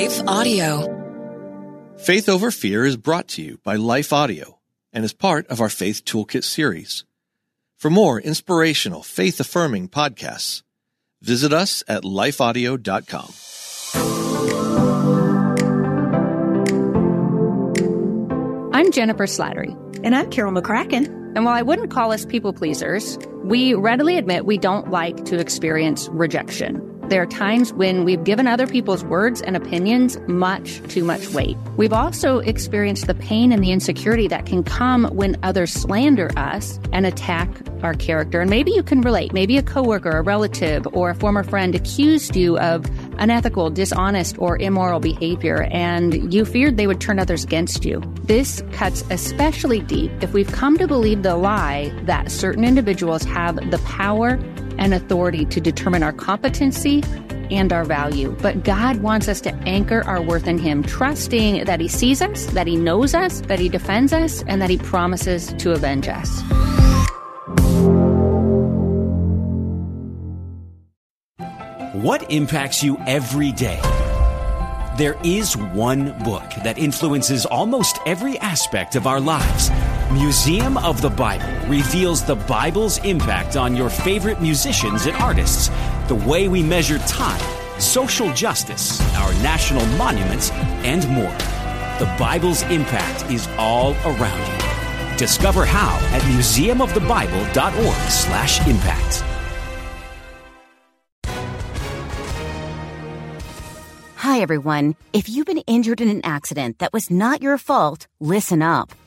Life Audio. Faith Over Fear is brought to you by Life Audio and is part of our Faith Toolkit series. For more inspirational, faith affirming podcasts, visit us at lifeaudio.com. I'm Jennifer Slattery. And I'm Carol McCracken. And while I wouldn't call us people pleasers, we readily admit we don't like to experience rejection. There are times when we've given other people's words and opinions much too much weight. We've also experienced the pain and the insecurity that can come when others slander us and attack our character. And maybe you can relate. Maybe a coworker, a relative, or a former friend accused you of unethical, dishonest, or immoral behavior, and you feared they would turn others against you. This cuts especially deep if we've come to believe the lie that certain individuals have the power and authority to determine our competency and our value. But God wants us to anchor our worth in Him, trusting that He sees us, that He knows us, that He defends us, and that He promises to avenge us. What impacts you every day? There is one book that influences almost every aspect of our lives. Museum of the Bible reveals the Bible's impact on your favorite musicians and artists, the way we measure time, social justice, our national monuments, and more. The Bible's impact is all around you. Discover how at museumofthebible.org/impact. Hi everyone. If you've been injured in an accident that was not your fault, listen up.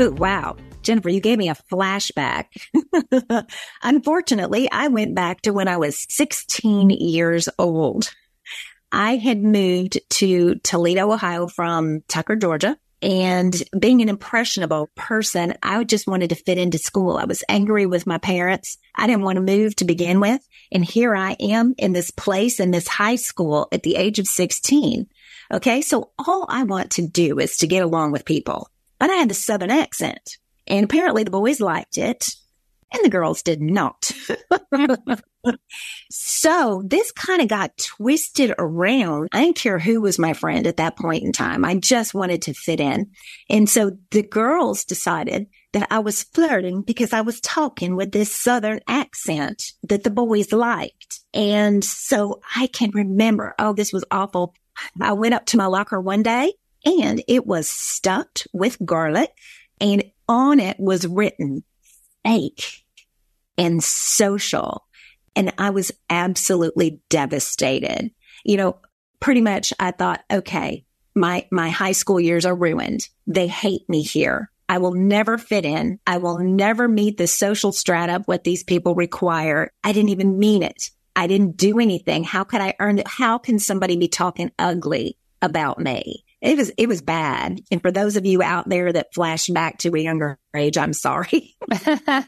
Ooh, wow. Jennifer, you gave me a flashback. Unfortunately, I went back to when I was 16 years old. I had moved to Toledo, Ohio from Tucker, Georgia. And being an impressionable person, I just wanted to fit into school. I was angry with my parents. I didn't want to move to begin with. And here I am in this place in this high school at the age of 16. Okay. So all I want to do is to get along with people but I had the southern accent. And apparently the boys liked it and the girls did not. so this kind of got twisted around. I didn't care who was my friend at that point in time. I just wanted to fit in. And so the girls decided that I was flirting because I was talking with this southern accent that the boys liked. And so I can remember, oh, this was awful. I went up to my locker one day and it was stuffed with garlic and on it was written fake and social. And I was absolutely devastated. You know, pretty much I thought, okay, my, my high school years are ruined. They hate me here. I will never fit in. I will never meet the social strata of what these people require. I didn't even mean it. I didn't do anything. How could I earn it? How can somebody be talking ugly about me? It was it was bad. And for those of you out there that flash back to a younger age, I'm sorry.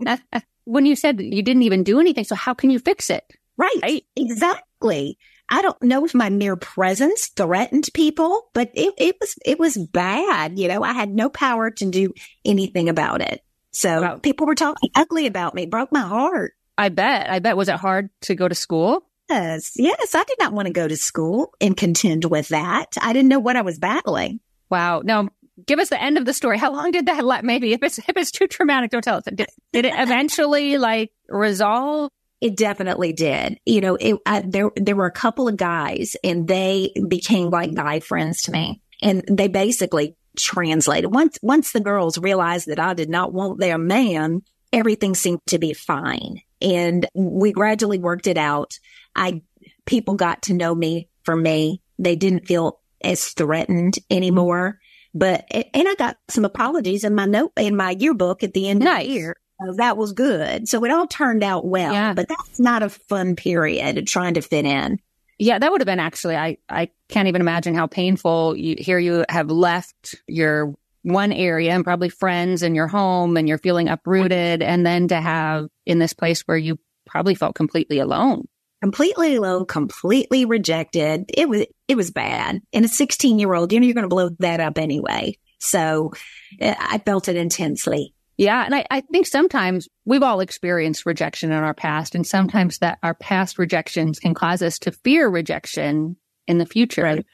when you said you didn't even do anything, so how can you fix it? Right. right. Exactly. I don't know if my mere presence threatened people, but it, it was it was bad. You know, I had no power to do anything about it. So wow. people were talking ugly about me, broke my heart. I bet. I bet. Was it hard to go to school? Yes. Yes. I did not want to go to school and contend with that. I didn't know what I was battling. Wow. Now, give us the end of the story. How long did that let, maybe if it's, if it's too traumatic, don't tell us. Did, did it eventually like resolve? It definitely did. You know, it, I, there, there were a couple of guys and they became like guy friends to me. And they basically translated. Once, once the girls realized that I did not want their man, everything seemed to be fine. And we gradually worked it out. I, people got to know me for me. They didn't feel as threatened anymore. But, and I got some apologies in my note, in my yearbook at the end nice. of the year. So that was good. So it all turned out well, yeah. but that's not a fun period trying to fit in. Yeah, that would have been actually, I, I can't even imagine how painful you here you have left your one area and probably friends and your home and you're feeling uprooted. And then to have in this place where you probably felt completely alone. Completely alone, completely rejected. It was, it was bad. And a 16 year old, you know, you're going to blow that up anyway. So eh, I felt it intensely. Yeah. And I, I think sometimes we've all experienced rejection in our past, and sometimes that our past rejections can cause us to fear rejection in the future. Right.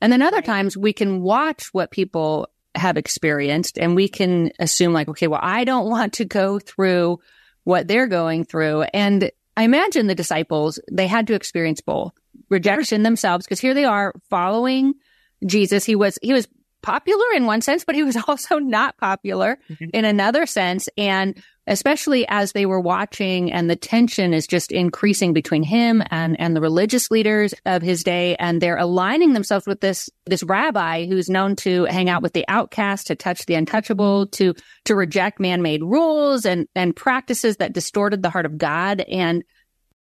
And then other times we can watch what people have experienced and we can assume like, okay, well, I don't want to go through what they're going through. And I imagine the disciples, they had to experience both rejection themselves because here they are following Jesus. He was, he was popular in one sense, but he was also not popular mm-hmm. in another sense. And especially as they were watching and the tension is just increasing between him and, and the religious leaders of his day. And they're aligning themselves with this, this rabbi who's known to hang out with the outcast, to touch the untouchable, to, to reject man-made rules and, and practices that distorted the heart of God. And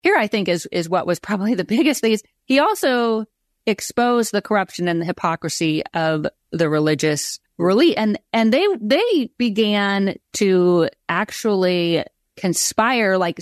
here I think is, is what was probably the biggest thing is he also exposed the corruption and the hypocrisy of the religious really and and they they began to actually conspire like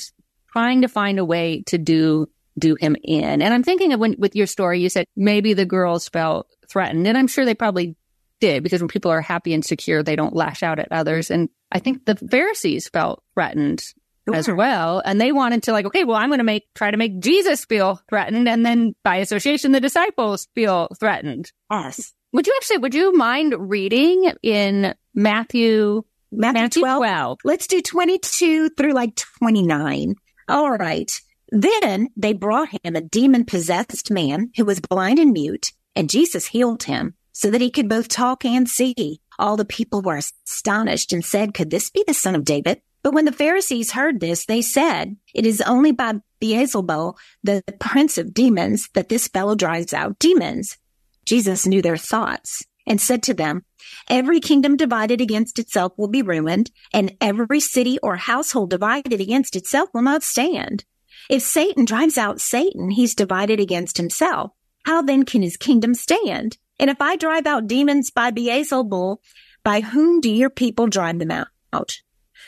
trying to find a way to do do him in and i'm thinking of when with your story you said maybe the girls felt threatened and i'm sure they probably did because when people are happy and secure they don't lash out at others and i think the pharisees felt threatened Sure. as well. And they wanted to like, okay, well, I'm going to make, try to make Jesus feel threatened. And then by association, the disciples feel threatened. Yes. Would you actually, would you mind reading in Matthew, Matthew, Matthew 12? 12? Let's do 22 through like 29. All right. Then they brought him a demon possessed man who was blind and mute, and Jesus healed him so that he could both talk and see. All the people were astonished and said, could this be the son of David? But when the Pharisees heard this, they said, it is only by Beelzebul, the prince of demons, that this fellow drives out demons. Jesus knew their thoughts and said to them, Every kingdom divided against itself will be ruined, and every city or household divided against itself will not stand. If Satan drives out Satan, he's divided against himself. How then can his kingdom stand? And if I drive out demons by Beelzebul, by whom do your people drive them out?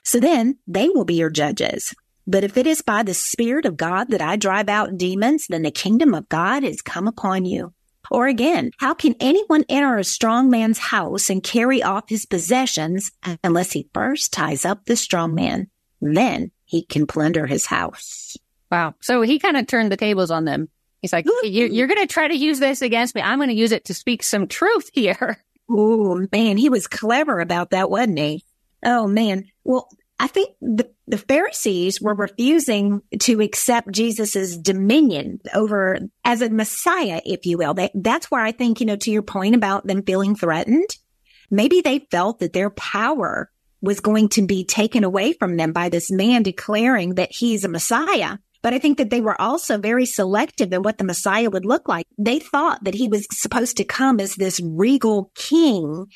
So then they will be your judges. But if it is by the Spirit of God that I drive out demons, then the kingdom of God has come upon you. Or again, how can anyone enter a strong man's house and carry off his possessions unless he first ties up the strong man? Then he can plunder his house. Wow. So he kind of turned the tables on them. He's like, you're going to try to use this against me. I'm going to use it to speak some truth here. Oh man, he was clever about that, wasn't he? Oh man. Well, I think the, the Pharisees were refusing to accept Jesus's dominion over as a Messiah, if you will. They, that's where I think, you know, to your point about them feeling threatened, maybe they felt that their power was going to be taken away from them by this man declaring that he's a Messiah. But I think that they were also very selective in what the Messiah would look like. They thought that he was supposed to come as this regal king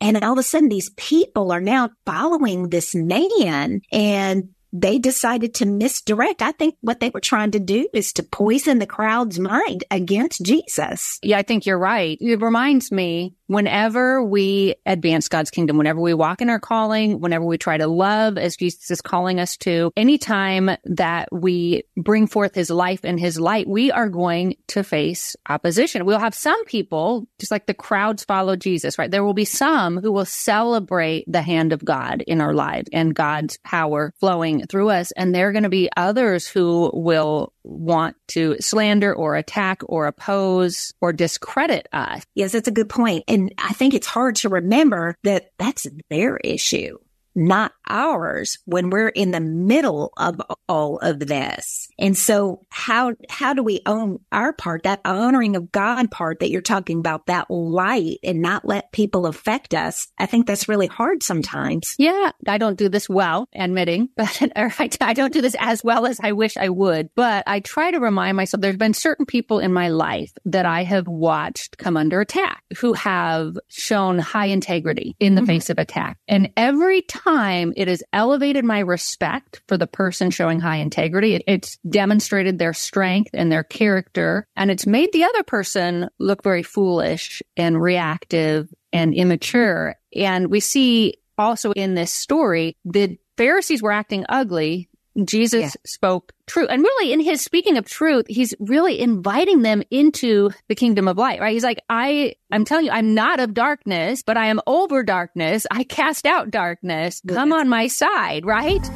and all of a sudden these people are now following this man and they decided to misdirect. I think what they were trying to do is to poison the crowd's mind against Jesus. Yeah, I think you're right. It reminds me whenever we advance God's kingdom, whenever we walk in our calling, whenever we try to love as Jesus is calling us to, anytime that we bring forth his life and his light, we are going to face opposition. We'll have some people, just like the crowds follow Jesus, right? There will be some who will celebrate the hand of God in our lives and God's power flowing through us. And there are going to be others who will want to slander or attack or oppose or discredit us. Yes, that's a good point. I think it's hard to remember that that's their issue. Not ours when we're in the middle of all of this. And so how, how do we own our part, that honoring of God part that you're talking about, that light and not let people affect us? I think that's really hard sometimes. Yeah. I don't do this well, admitting, but I, I don't do this as well as I wish I would, but I try to remind myself there's been certain people in my life that I have watched come under attack who have shown high integrity in the mm-hmm. face of attack. And every time it has elevated my respect for the person showing high integrity, it, it's demonstrated their strength and their character, and it's made the other person look very foolish and reactive and immature. And we see also in this story, the Pharisees were acting ugly Jesus yeah. spoke truth. And really in his speaking of truth, he's really inviting them into the kingdom of light, right? He's like, I, I'm telling you, I'm not of darkness, but I am over darkness. I cast out darkness. Come on my side, right?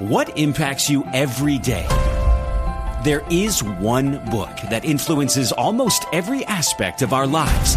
What impacts you every day? There is one book that influences almost every aspect of our lives.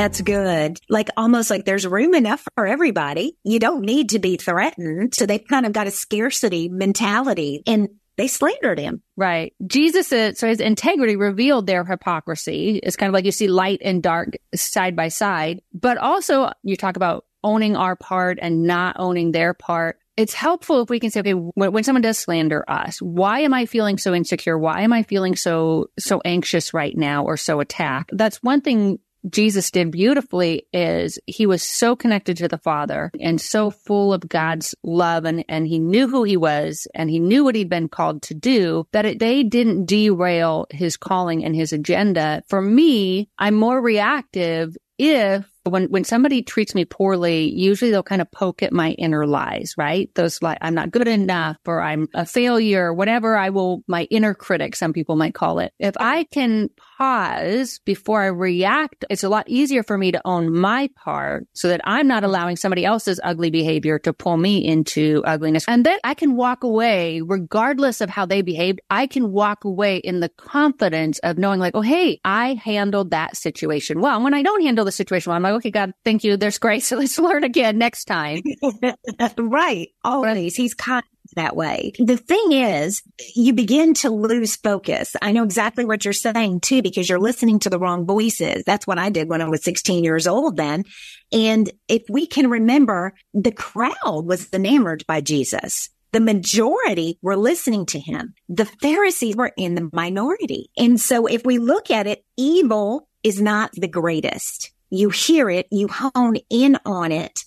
That's good. Like almost like there's room enough for everybody. You don't need to be threatened. So they've kind of got a scarcity mentality and they slandered him. Right. Jesus, so his integrity revealed their hypocrisy. It's kind of like you see light and dark side by side, but also you talk about owning our part and not owning their part it's helpful if we can say, okay, when, when, someone does slander us, why am I feeling so insecure? Why am I feeling so, so anxious right now or so attacked? That's one thing Jesus did beautifully is he was so connected to the Father and so full of God's love and, and he knew who he was and he knew what he'd been called to do that it, they didn't derail his calling and his agenda. For me, I'm more reactive if when when somebody treats me poorly, usually they'll kind of poke at my inner lies, right? Those like I'm not good enough or I'm a failure, or whatever I will my inner critic, some people might call it. If I can pause before I react, it's a lot easier for me to own my part so that I'm not allowing somebody else's ugly behavior to pull me into ugliness. And then I can walk away regardless of how they behaved. I can walk away in the confidence of knowing like, oh, hey, I handled that situation well. And when I don't handle the situation well, I'm like, okay, God, thank you. There's grace. So let's learn again next time. right. Always. He's kind that way. The thing is, you begin to lose focus. I know exactly what you're saying too, because you're listening to the wrong voices. That's what I did when I was 16 years old then. And if we can remember, the crowd was enamored by Jesus. The majority were listening to him. The Pharisees were in the minority. And so if we look at it, evil is not the greatest. You hear it, you hone in on it,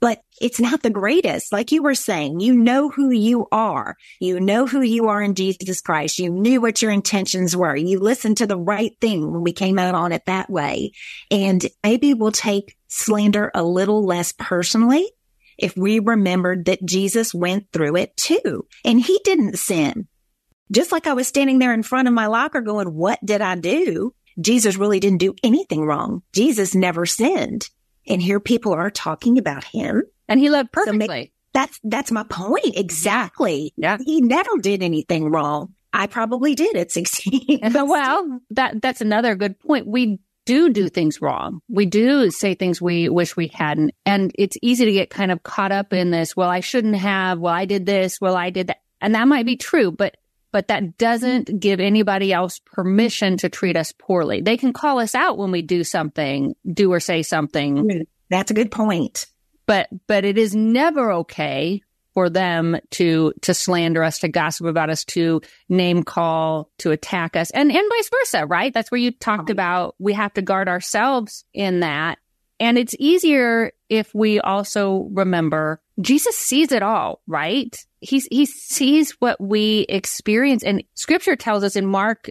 but it's not the greatest. Like you were saying, you know who you are. You know who you are in Jesus Christ. You knew what your intentions were. You listened to the right thing when we came out on it that way. And maybe we'll take slander a little less personally if we remembered that Jesus went through it too. And he didn't sin. Just like I was standing there in front of my locker going, what did I do? Jesus really didn't do anything wrong. Jesus never sinned. And here people are talking about him. And he lived perfectly. So that's, that's my point. Exactly. Yeah. He never did anything wrong. I probably did at 16. well, that, that's another good point. We do do things wrong. We do say things we wish we hadn't. And it's easy to get kind of caught up in this. Well, I shouldn't have. Well, I did this. Well, I did that. And that might be true, but but that doesn't give anybody else permission to treat us poorly. They can call us out when we do something, do or say something. That's a good point. But, but it is never okay for them to, to slander us, to gossip about us, to name call, to attack us and, and vice versa, right? That's where you talked oh. about we have to guard ourselves in that. And it's easier if we also remember Jesus sees it all, right? He's, he sees what we experience. And scripture tells us in Mark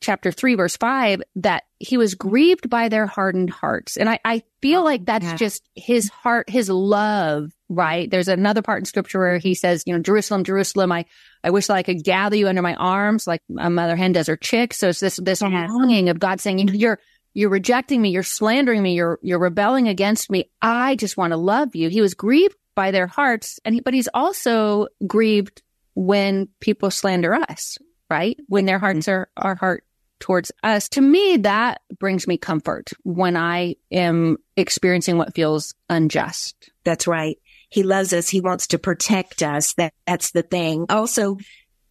chapter 3 verse 5 that he was grieved by their hardened hearts. And i, I feel like that's yeah. just his heart his love right? There's another part in scripture where he says you know jerusalem jerusalem i i wish that i could gather you under my arms like a mother hen does her chicks. So it's this this Yes. longing of god saying you know you're you're rejecting me. You're slandering me. You're you're rebelling against me. I just want to love you. He was grieved by their hearts and he, but he's also grieved when people slander us right when their hearts mm-hmm. are our heart towards us to me that brings me comfort when i am experiencing what feels unjust That's right. He loves us. He wants to protect us. That that's the thing. Also,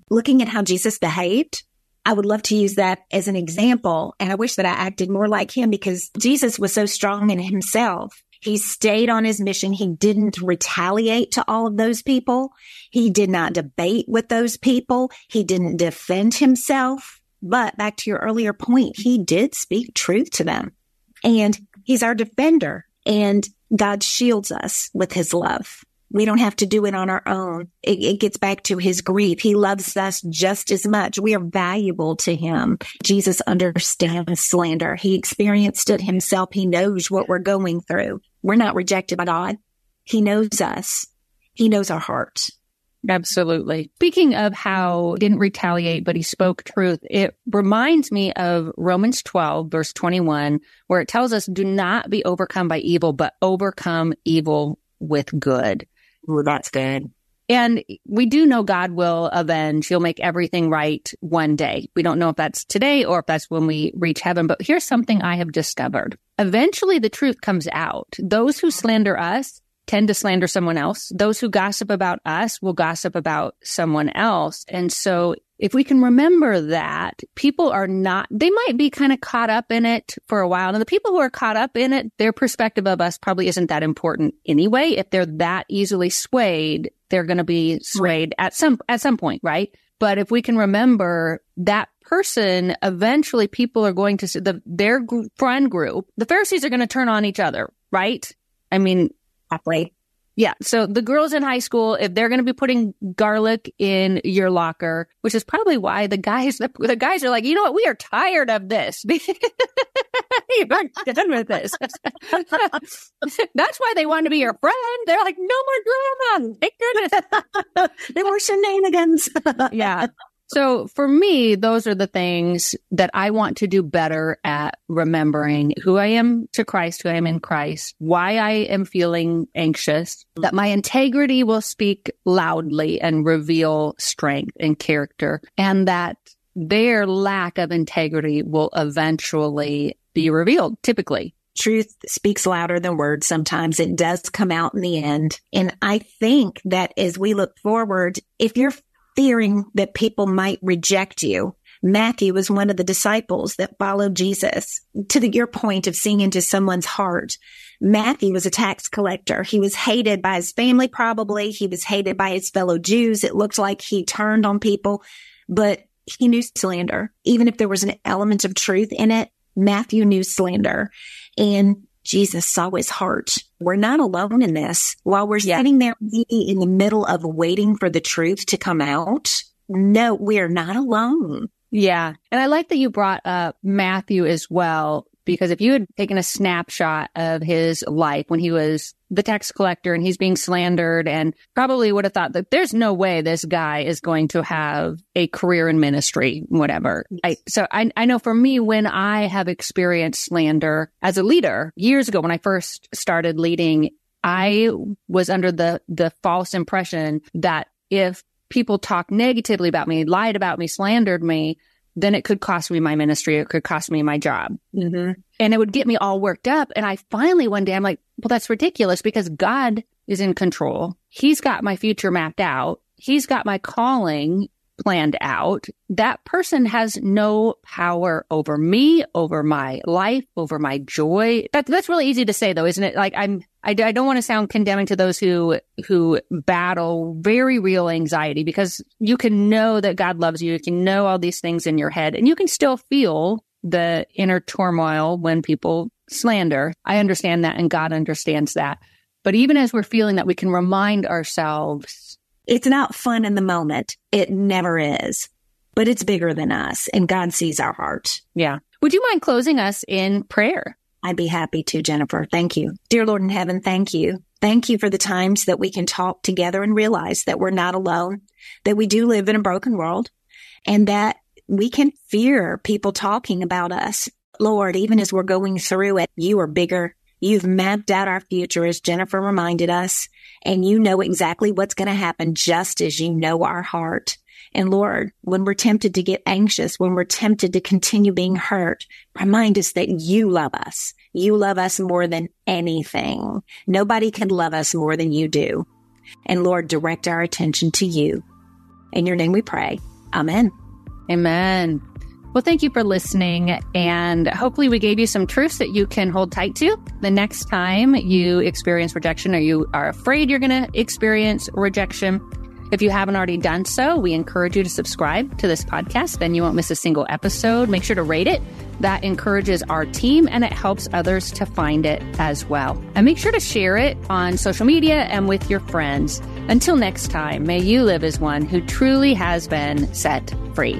looking at how Jesus behaved, I would love to use that as an example. And I wish that I acted more like him because Jesus was so strong in himself. He stayed on his mission. He didn't retaliate to all of those people. He did not debate with those people. He didn't defend himself. But back to your earlier point, he did speak truth to them and he's our defender and God shields us with his love. We don't have to do it on our own. It, it, gets back to his grief. He loves us just as much. We are valuable to him. Jesus understands slander. He experienced it himself. He knows what we're going through. We're not rejected by God. He knows us. He knows our heart. Absolutely. Speaking of how didn't retaliate, but he spoke truth, it reminds me of Romans 12, verse 21, where it tells us, do not be overcome by evil, but overcome evil with good. Ooh, that's good. And we do know God will avenge. He'll make everything right one day. We don't know if that's today or if that's when we reach heaven. But here's something I have discovered. Eventually the truth comes out. Those who slander us tend to slander someone else. Those who gossip about us will gossip about someone else. And so if we can remember that people are not, they might be kind of caught up in it for a while. And the people who are caught up in it, their perspective of us probably isn't that important anyway. If they're that easily swayed, they're going to be swayed at some, at some point, right? But if we can remember that person, eventually people are going to the, their friend group, the Pharisees are going to turn on each other, right? I mean, Exactly. yeah. So the girls in high school, if they're going to be putting garlic in your locker, which is probably why the guys, the, the guys are like, you know what? We are tired of this. You're done with this. That's why they want to be your friend. They're like, no more drama. Thank goodness. There were shenanigans. yeah. So for me, those are the things that I want to do better at remembering who I am to Christ, who I am in Christ, why I am feeling anxious, that my integrity will speak loudly and reveal strength and character, and that their lack of integrity will eventually be revealed, typically. truth speaks louder than words. Sometimes it does come out in the end. And I think that as we look forward, if you're fearing that people might reject you, Matthew was one of the disciples that followed Jesus. To the, your point of seeing into someone's heart, Matthew was a tax collector. He was hated by his family, probably. He was hated by his fellow Jews. It looked like he turned on people, but he knew slander. Even if there was an element of truth in it, Matthew knew slander. And Jesus saw his heart. We're not alone in this. While we're Yeah. sitting there maybe in the middle of waiting for the truth to come out, no, we're not alone. Yeah. And I like that you brought up Matthew as well, because if you had taken a snapshot of his life when he was the tax collector and he's being slandered and probably would have thought that there's no way this guy is going to have a career in ministry, whatever. I, so I, I know for me, when I have experienced slander as a leader years ago, when I first started leading, I was under the, the false impression that if people talk negatively about me, lied about me, slandered me, then it could cost me my ministry. It could cost me my job. Mm-hmm. And it would get me all worked up. And I finally one day I'm like, well, that's ridiculous because God is in control. He's got my future mapped out. He's got my calling planned out. That person has no power over me, over my life, over my joy. That, that's really easy to say though, isn't it? Like I'm, I, I don't want to sound condemning to those who, who battle very real anxiety because you can know that God loves you. You can know all these things in your head and you can still feel the inner turmoil when people slander. I understand that and God understands that. But even as we're feeling that, we can remind ourselves It's not fun in the moment. It never is. but it's bigger than us and God sees our heart. Yeah. Would you mind closing us in prayer? I'd be happy to, Jennifer. Thank you. Dear Lord in heaven, thank you. Thank you for the times that we can talk together and realize that we're not alone, that we do live in a broken world and that we can fear people talking about us. Lord, even as we're going through it, you are bigger. You've mapped out our future as Jennifer reminded us, and you know exactly what's going to happen just as you know our heart. And Lord, when we're tempted to get anxious, when we're tempted to continue being hurt, remind us that you love us. You love us more than anything. Nobody can love us more than you do. And Lord, direct our attention to you. In your name we pray. Amen. Amen. Well, thank you for listening. And hopefully, we gave you some truths that you can hold tight to the next time you experience rejection or you are afraid you're going to experience rejection. If you haven't already done so, we encourage you to subscribe to this podcast. Then you won't miss a single episode. Make sure to rate it. That encourages our team and it helps others to find it as well. And make sure to share it on social media and with your friends. Until next time, may you live as one who truly has been set free.